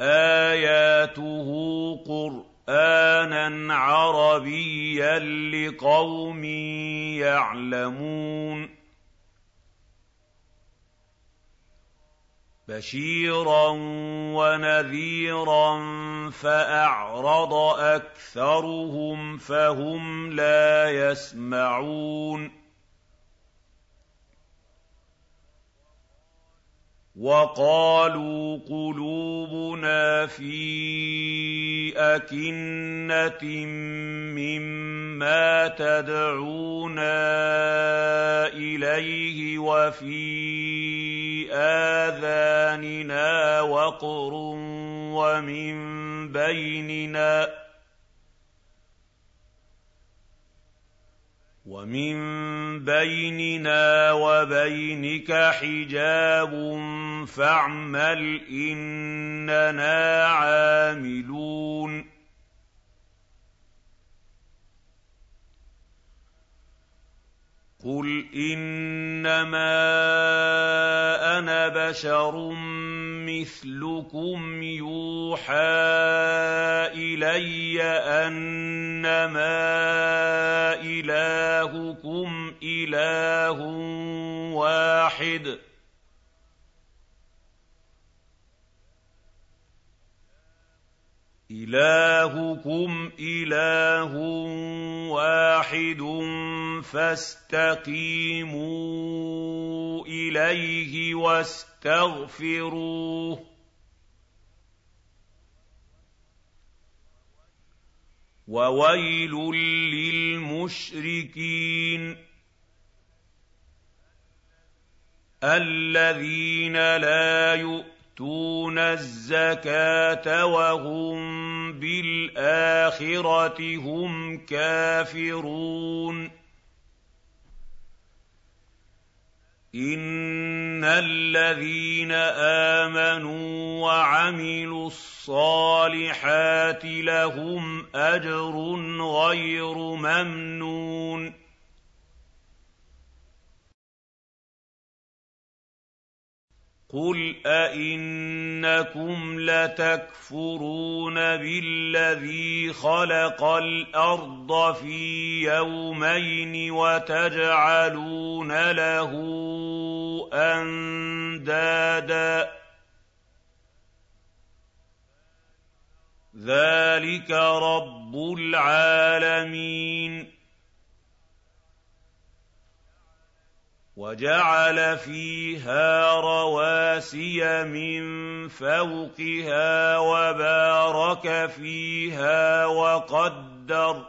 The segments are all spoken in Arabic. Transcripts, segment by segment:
آيَاتُهُ قُرْآنًا عَرَبِيًّا لِّقَوْمٍ يَعْلَمُونَ. بَشِيرًا وَنَذِيرًا فَأَعْرَضَ أَكْثَرُهُمْ فَهُمْ لَا يَسْمَعُونَ. وَقَالُوا قُلُوبُنَا فِي أَكِنَّةٍ مِّمَّا تَدْعُونَا إِلَيْهِ وَفِي آذَانِنَا وَقْرٌ وَمِن بَيْنِنَا ۖ وَمِن بَيْنِنَا وَبَيْنِكَ حِجَابٌ فَاعْمَلْ إِنَّنَا عَامِلُونَ قُلْ إِنَّمَا أَنَا بَشَرٌ مِّثْلُكُمْ يُوحَىٰ إِلَيَّ أَنَّمَا إِلَٰهُكُمْ إِلَٰهٌ وَاحِدٌ ۖ. إِلَٰهُكُمْ إِلَٰهٌ وَاحِدٌ فَاسْتَقِيمُوا إِلَيْهِ وَاسْتَغْفِرُوهُ ۗ. وَوَيْلٌ لِّلْمُشْرِكِينَ الَّذِينَ لَا يؤتون الزكاة وهم بالآخرة هم كافرون. ان الذين امنوا وعملوا الصالحات لهم اجر غير ممنون قُلْ أَئِنَّكُمْ لَتَكْفُرُونَ بِالَّذِي خَلَقَ الْأَرْضَ فِي يَوْمَيْنِ وَتَجْعَلُونَ لَهُ أَندَادًا ۚ ذَٰلِكَ رَبُّ الْعَالَمِينَ وَجَعَلَ فِيهَا رَوَاسِيَ مِن فَوْقِهَا وَبَارَكَ فِيهَا وَقَدَّرَ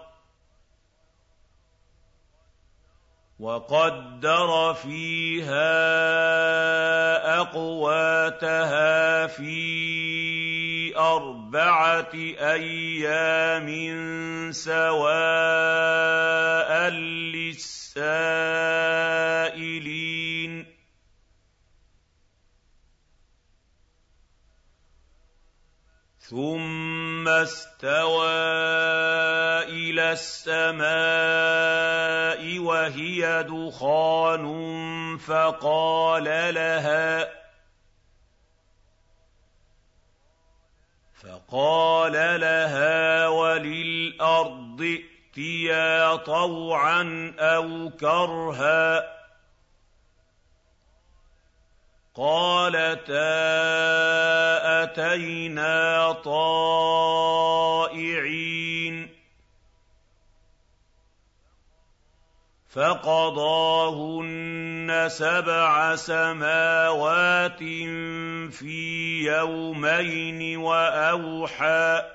وَقَدَّرَ فِيهَا أَقْوَاتَهَا فِي أَرْبَعَةِ أَيَّامٍ سَوَاءً لِّلسَّائِلِينَ ثُمَّ اسْتَوَىٰ إِلَى السَّمَاءِ وَهِيَ دُخَانٌ فَقَالَ لَهَا فقال لها وللأرض ائتيا طوعا أو كرها قالتا أتينا طائعين فَقَضَاهُنَّ سَبْعَ سَمَاوَاتٍ فِي يَوْمَيْنِ وَأَوْحَىٰ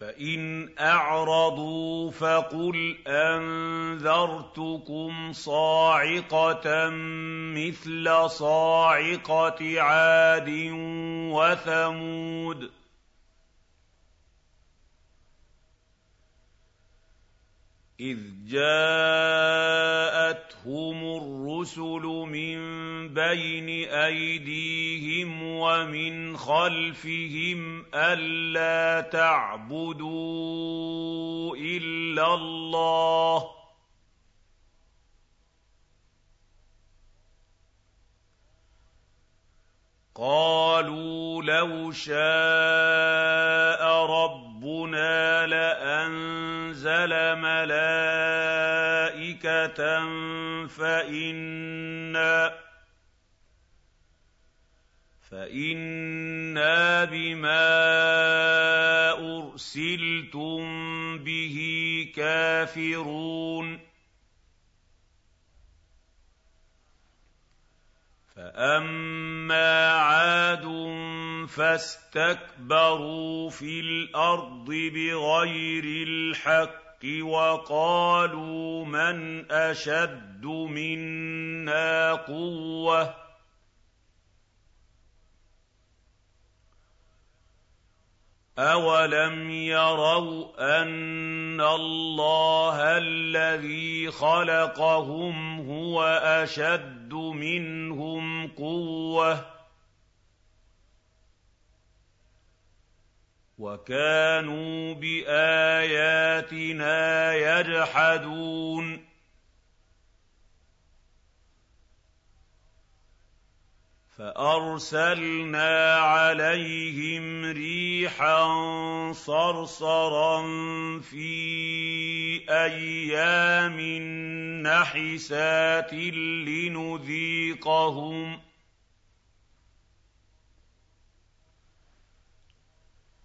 فَإِنْ أَعْرَضُوا فَقُلْ أَنذَرْتُكُمْ صَاعِقَةً مِّثْلَ صَاعِقَةِ عَادٍ وَثَمُودَ إِذْ جَاءَتْهُمُ الرُّسُلُ مِن بَيْنِ أَيْدِيهِمْ وَمِنْ خَلْفِهِمْ أَلَّا تَعْبُدُوا إِلَّا اللَّهَ ۖ قَالُوا لَوْ شَاءَ رَبُّنَا لَأَنزَلَ مَلَائِكَةً فَإِنَّا بِمَا أُرْسِلْتُم بِهِ كَافِرُونَ. فَأَمَّا عَادٌ فَاسْتَكْبَرُوا فِي الْأَرْضِ بِغَيْرِ الْحَقِّ وَقَالُوا مَنْ أَشَدُّ مِنَّا قُوَّةً. أَوَلَمْ يَرَوْا أَنَّ اللَّهَ الَّذِي خَلَقَهُمْ هُوَ أَشَدُّ مِنْهُمْ قُوَّةً ۖ وَكَانُوا بِآيَاتِنَا يَجْحَدُونَ. فَأَرْسَلْنَا عَلَيْهِمْ رِيحًا صَرْصَرًا فِي أَيَّامٍ نَّحِسَاتٍ لِّنُذِيقَهُمْ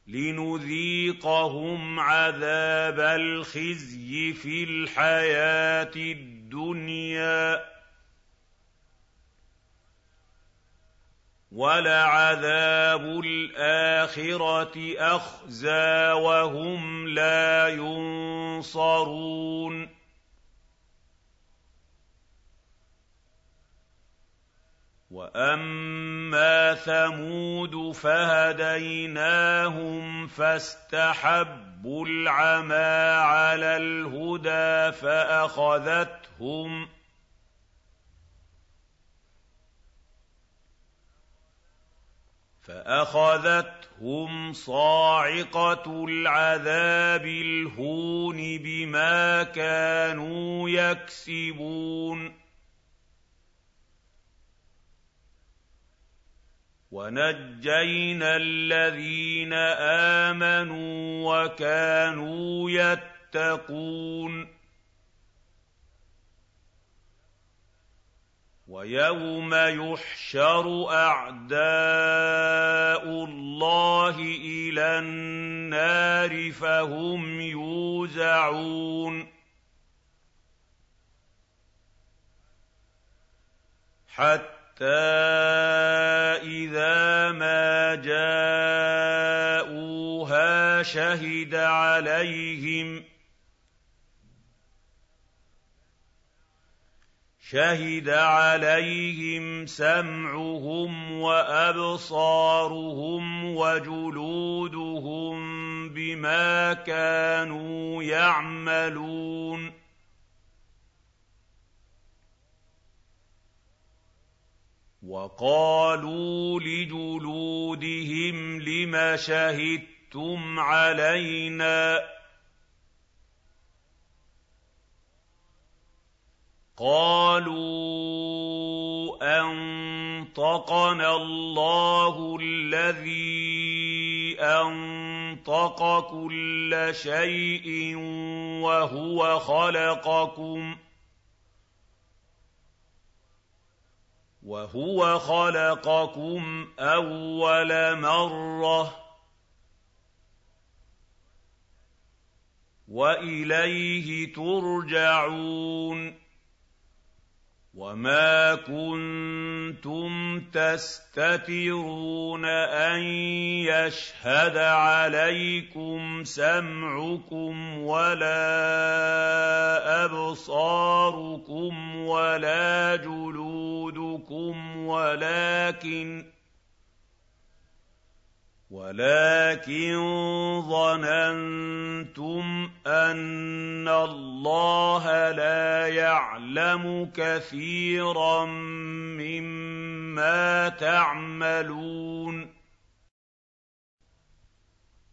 لِنُذِيقَهُمْ عَذَابَ الْخِزْيِ فِي الْحَيَاةِ الدُّنْيَا. وَلَعَذَابُ الْآخِرَةِ أَخْزَىٰ وَهُمْ لَا يُنصَرُونَ. وَأَمَّا ثَمُودُ فَهَدَيْنَاهُمْ فَاسْتَحَبُّوا الْعَمَىٰ عَلَى الْهُدَىٰ فَأَخَذَتْهُمْ فَأَخَذَتْهُمْ صَاعِقَةُ الْعَذَابِ الْهُونِ بِمَا كَانُوا يَكْسِبُونَ وَنَجَّيْنَا الَّذِينَ آمَنُوا وَكَانُوا يَتَّقُونَ وَيَوْمَ يُحْشَرُ أَعْدَاءُ اللَّهِ إِلَى النَّارِ فَهُمْ يُوزَعُونَ حَتَّىٰ إِذَا مَا جَاءُوهَا شَهِدَ عَلَيْهِمْ ۖ شَهِدَ عَلَيْهِمْ سَمْعُهُمْ وَأَبْصَارُهُمْ وَجُلُودُهُم بِمَا كَانُوا يَعْمَلُونَ وَقَالُوا لِجُلُودِهِمْ لِمَ شَهِدتُّمْ عَلَيْنَا ۖ؟ قَالُوا أَنطَقَنَا اللَّهُ الَّذِي أَنطَقَ كُلَّ شَيْءٍ وَهُوَ خَلَقَكُمْ. وهو خلقكم أول مرة وإليه ترجعون وما كنتم تستترون ان يشهد عليكم سمعكم ولا ابصاركم ولا جلودكم ولكن ولكن ظننتم أن الله لا يعلم كثيرا مما تعملون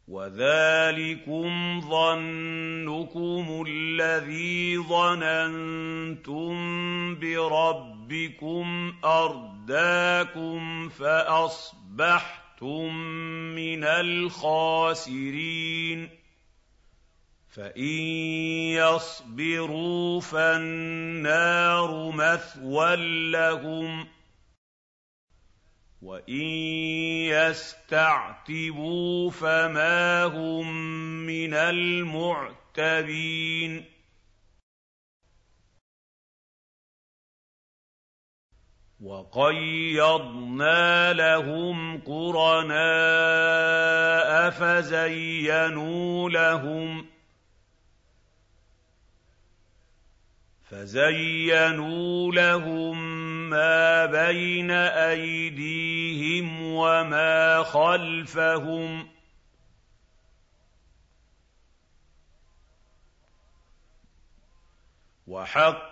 وذلكم ظنكم الذي ظننتم بربكم أرداكم فأصبحتم كنتم من الخاسرين فإن يصبروا فالنار مثوى لهم وإن يستعتبوا فما هم من المعتبين وَقَيَّضْنَا لَهُمْ قُرَنَاءَ فَزَيَّنُوا لَهُم فَزَيَّنُوا لَهُم مَّا بَيْنَ أَيْدِيهِمْ وَمَا خَلْفَهُمْ ۖ وَحَقَّ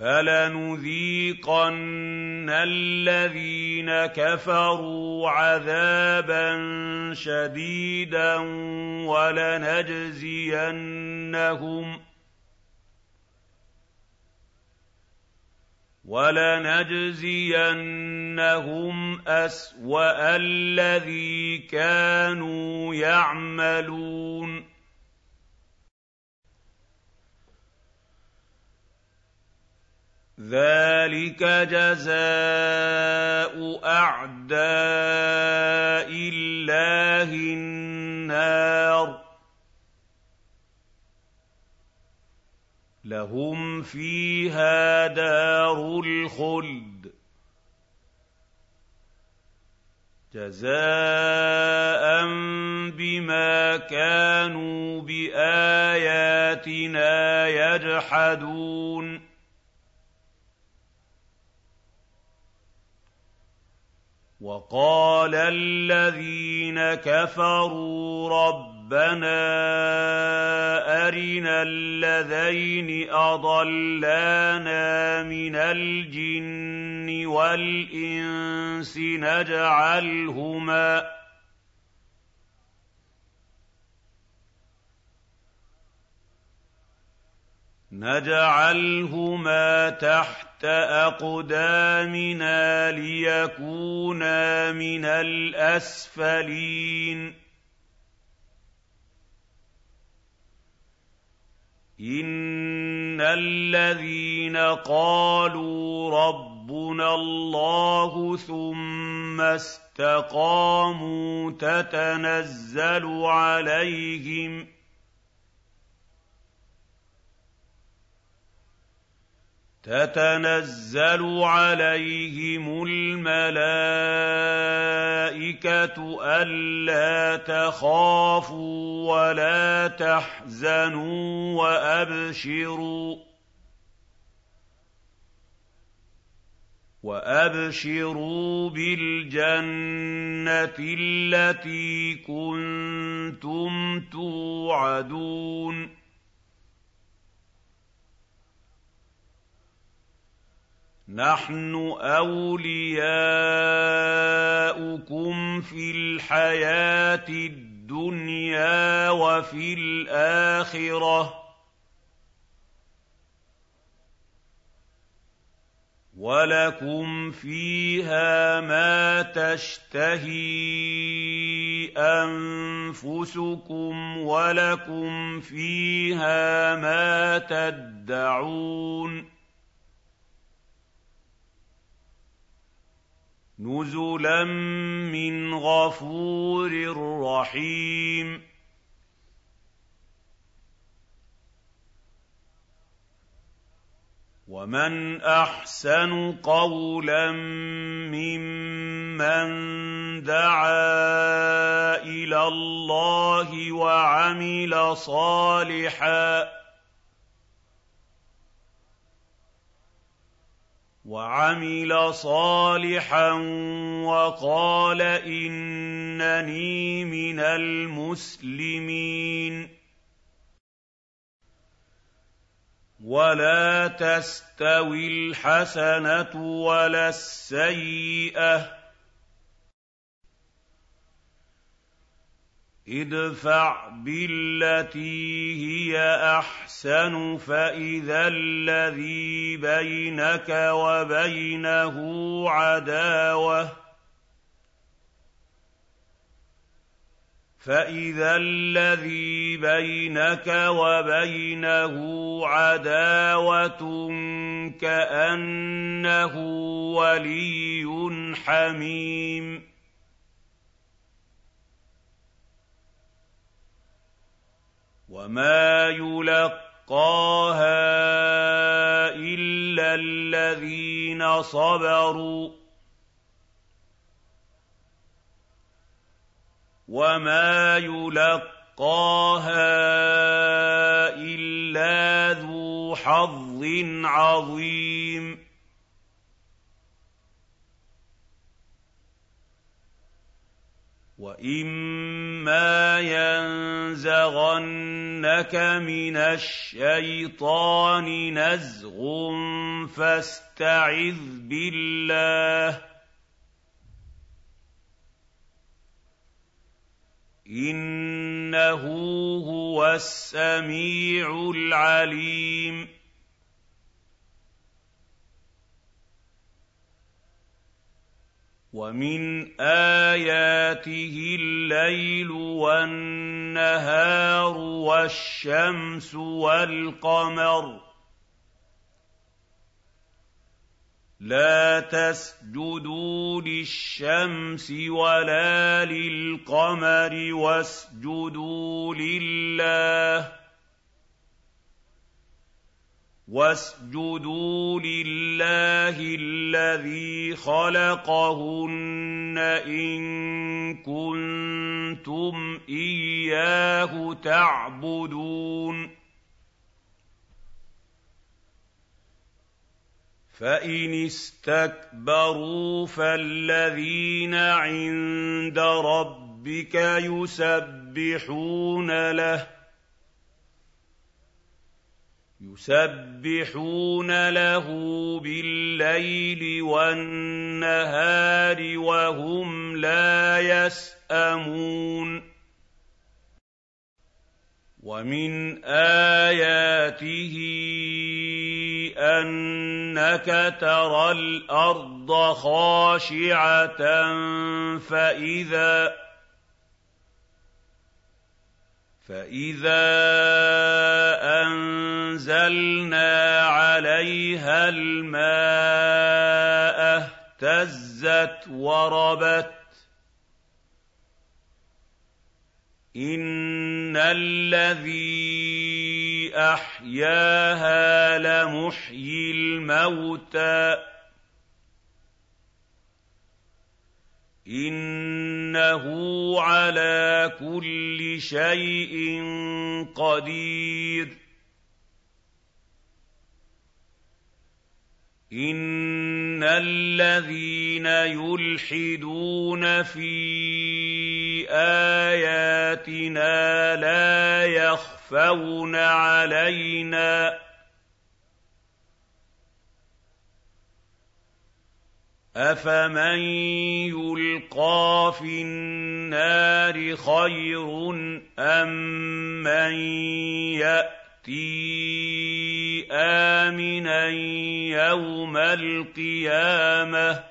فَلَنُذِيقَنَّ الَّذِينَ كَفَرُوا عَذَابًا شَدِيدًا وَلَنَجْزِيَنَّهُمْ وَلَنَجْزِيَنَّهُمْ أَسْوَأَ الَّذِي كَانُوا يَعْمَلُونَ ذَٰلِكَ جَزَاءُ أَعْدَاءِ اللَّهِ النَّارُ ۖ لَهُمْ فِيهَا دَارُ الْخُلْدِ جَزَاءً بِمَا كَانُوا بِآيَاتِنَا يَجْحَدُونَ وَقَالَ الَّذِينَ كَفَرُوا رَبَّنَا أَرِنَا اللَّذَيْنِ أَضَلَّانَا مِنَ الْجِنِّ وَالْإِنسِ نَجْعَلْهُمَا نَجْعَلْهُمَا تَحْتَ أَقْدَامِنَا لِيَكُونَا مِنَ الْأَسْفَلِينَ. إِنَّ الَّذِينَ قَالُوا رَبُّنَا اللَّهُ ثُمَّ اسْتَقَامُوا تَتَنَزَّلُ عَلَيْهِمْ ۖ تتنزل عليهم الملائكة ألا تخافوا ولا تحزنوا وأبشروا بالجنة التي كنتم توعدون نحن أولياؤكم في الحياة الدنيا وفي الآخرة. وَلَكُمْ فِيهَا مَا تَشْتَهِي أَنفُسُكُمْ وَلَكُمْ فِيهَا مَا تَدَّعُونَ. نُزُلًا مِّنْ غَفُورٍ رَّحِيمٍ. وَمَنْ أَحْسَنُ قَوْلًا مِّمَّن دَعَا إِلَى اللَّهِ وَعَمِلَ صَالِحًا وَعَمِلَ صَالِحًا وَقَالَ إِنَّنِي مِنَ الْمُسْلِمِينَ. وَلَا تَسْتَوِي الْحَسَنَةُ وَلَا السَّيِّئَةُ ۚ. ادْفَعْ بِالَّتِي هِيَ أَحْسَنُ فَإِذَا الَّذِي بَيْنَكَ وَبَيْنَهُ عَدَاوَةٌ. فَإِذَا الَّذِي بَيْنَكَ وَبَيْنَهُ عَدَاوَةٌ كَأَنَّهُ وَلِيٌّ حَمِيمٌ. وَمَا يُلَقَّاهَا إِلَّا الَّذِينَ صَبَرُوا وَمَا يُلَقَّاهَا إِلَّا ذُو حَظٍّ عَظِيمٍ وَإِمَّا يَنزَغَنَّكَ مِنَ الشَّيْطَانِ نَزْغٌ فَاسْتَعِذْ بِاللَّهِ إِنَّهُ هُوَ السَّمِيعُ الْعَلِيمُ وَمِنْ آيَاتِهِ اللَّيْلُ وَالنَّهَارُ وَالشَّمْسُ وَالْقَمَرُ لَا تَسْجُدُوا لِلشَّمْسِ وَلَا لِلْقَمَرِ وَاسْجُدُوا لِلَّهِ وَاسْجُدُوا لِلَّهِ الَّذِي خَلَقَهُنَّ إِن كُنتُمْ إِيَّاهُ تَعْبُدُونَ فَإِنِ اسْتَكْبَرُوا فَالَّذِينَ عِندَ رَبِّكَ يُسَبِّحُونَ لَهُ يُسَبِّحُونَ لَهُ بِاللَّيْلِ وَالنَّهَارِ وَهُمْ لَا يَسْأَمُونَ. وَمِنْ آيَاتِهِ أَنَّكَ تَرَى الْأَرْضَ خَاشِعَةً فَإِذَا فَإِذَا أَنزَلْنَا عَلَيْهَا الْمَاءَ اهْتَزَّتْ وَرَبَتْ إِنَّ الَّذِي أَحْيَاهَا لمحيي الموتى انه على كل شيء قدير ان الذين يلحدون في اياتنا لا يخفون علينا افمن يلقى في النار خير ام من ياتي امنا يوم القيامه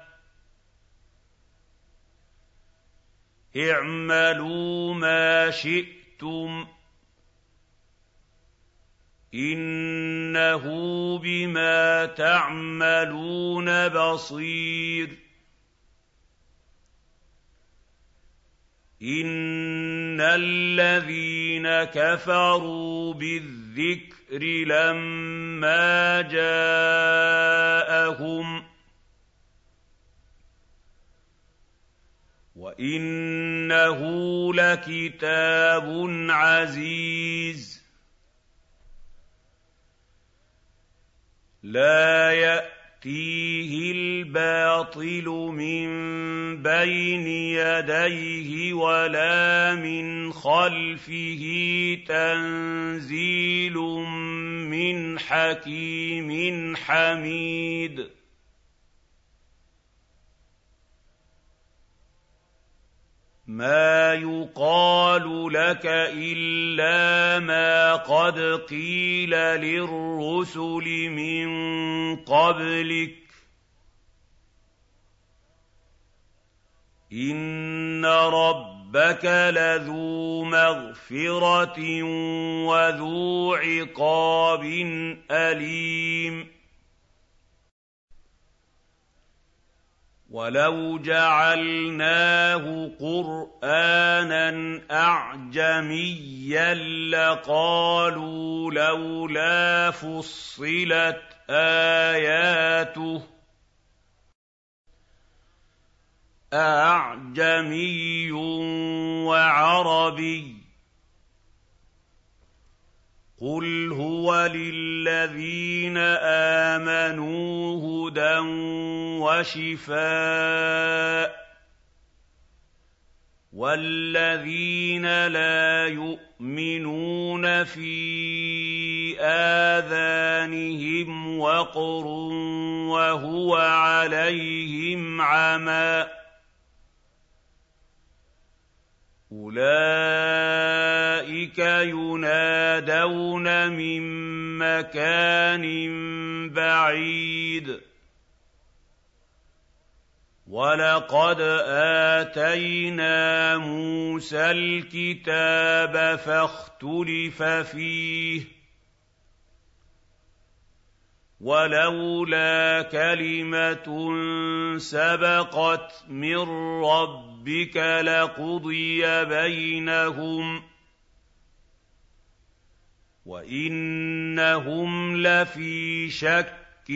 اعملوا ما شئتم إِنَّهُ بِمَا تَعْمَلُونَ بَصِيرٌ إِنَّ الَّذِينَ كَفَرُوا بِالذِّكْرِ لَمَّا جَاءَهُمْ وَإِنَّهُ لَكِتَابٌ عَزِيزٌ لَّا يَأْتِيهِ الْبَاطِلُ مِن بَيْنِ يَدَيْهِ وَلَا مِنْ خَلْفِهِ تَنزِيلٌ مِّنْ حَكِيمٍ حَمِيدٍ. مَا يُقَالُ لَكَ إِلَّا مَا قَدْ قِيلَ لِلرُّسُلِ مِن قَبْلِكَ ۚ إِنَّ رَبَّكَ لَذُو مَغْفِرَةٍ وَذُو عِقَابٍ أَلِيمٍ وَلَوْ جَعَلْنَاهُ قُرْآنًا أَعْجَمِيًّا لَّقَالُوا لَوْلَا فُصِّلَتْ آيَاتُهُ ۖ أَأَعْجَمِيٌّ وَعَرَبِيٌّ قُلْ هُوَ لِلَّذِينَ آمَنُوا هُدًى وَشِفَاءٌ ۖ وَالَّذِينَ لَا يُؤْمِنُونَ فِي آذَانِهِمْ وَقْرٌ وَهُوَ عَلَيْهِمْ عَمًى ۚ أُولَٰئِكَ يُنَادَوْنَ مِن مَّكَانٍ بَعِيدٍ وَلَقَدْ آتَيْنَا مُوسَى الْكِتَابَ فَاخْتُلِفَ فِيهِ ۚ وَلَوْلَا كَلِمَةٌ سَبَقَتْ مِن رَّبِّكَ لَقُضِيَ بَيْنَهُمْ ۚ وَإِنَّهُمْ لَفِي شَكٍّ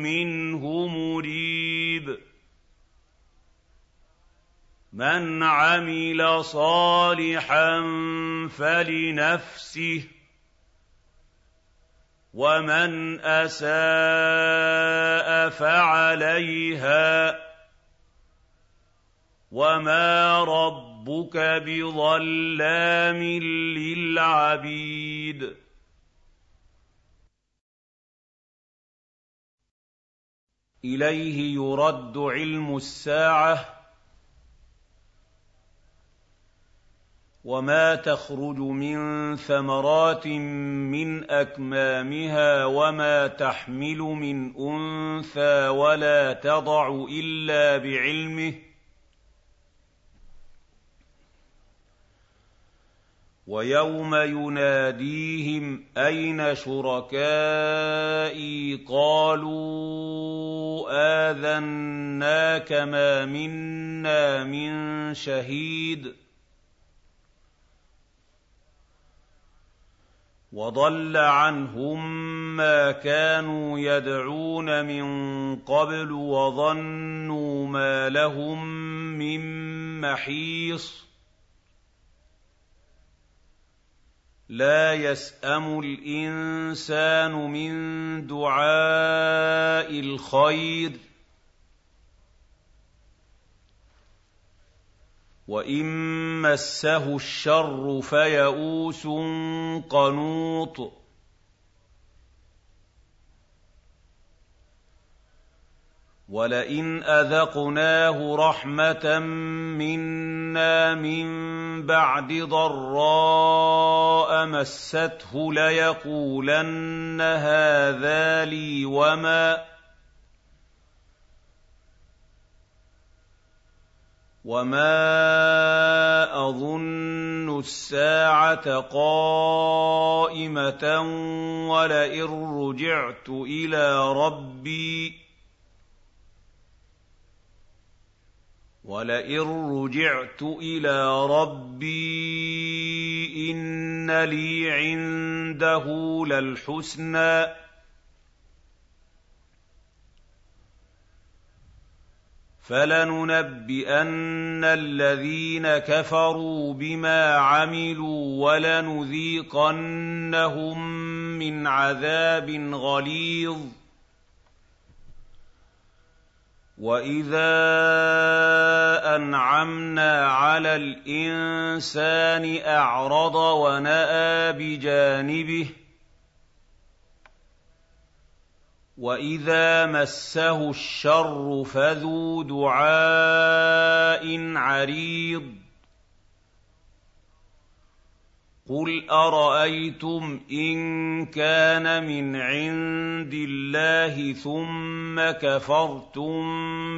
مِّنْهُ مُرِيبٍ مَنْ عَمِلَ صَالِحًا فَلِنَفْسِهِ ۖ وَمَنْ أَسَاءَ فَعَلَيْهَا ۗ وَمَا رَبُّكَ بِظَلَّامٍ لِّلْعَبِيدِ إِلَيْهِ يُرَدُّ عِلْمُ السَّاعَةِ وما تخرج من ثمرات من اكمامها وما تحمل من انثى ولا تضع الا بعلمه ويوم يناديهم أين شركائي قالوا آذناك ما منا من شهيد وضل عنهم ما كانوا يدعون من قبل وظنوا ما لهم من محيص لا يسأم الإنسان من دعاء الخير وإن مسه الشر فيئوس قنوط ولئن أذقناه رحمة منا من بعد ضراء مسته ليقولن هذا لي وما وما اظن الساعة قائمه ولئن رجعت إلى ربي ولئن رجعت إلى ربي ان لي عنده للحسنى فلننبئن الذين كفروا بما عملوا ولنذيقنهم من عذاب غليظ واذا انعمنا على الانسان اعرض وناى بجانبه واذا مسه الشر فذو دعاء عريض قل ارايتم ان كان من عند الله ثم كفرتم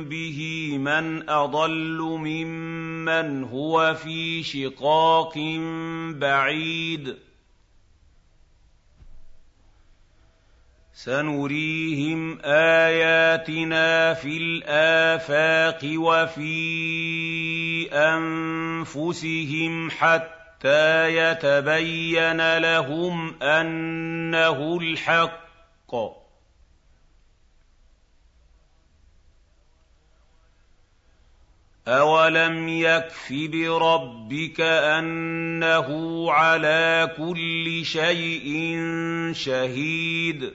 به من اضل ممن هو في شقاق بعيد سنريهم اياتنا في الافاق وفي انفسهم حتى حتى يتبين لهم انه الحق. اولم يكف بربك انه على كل شيء شهيد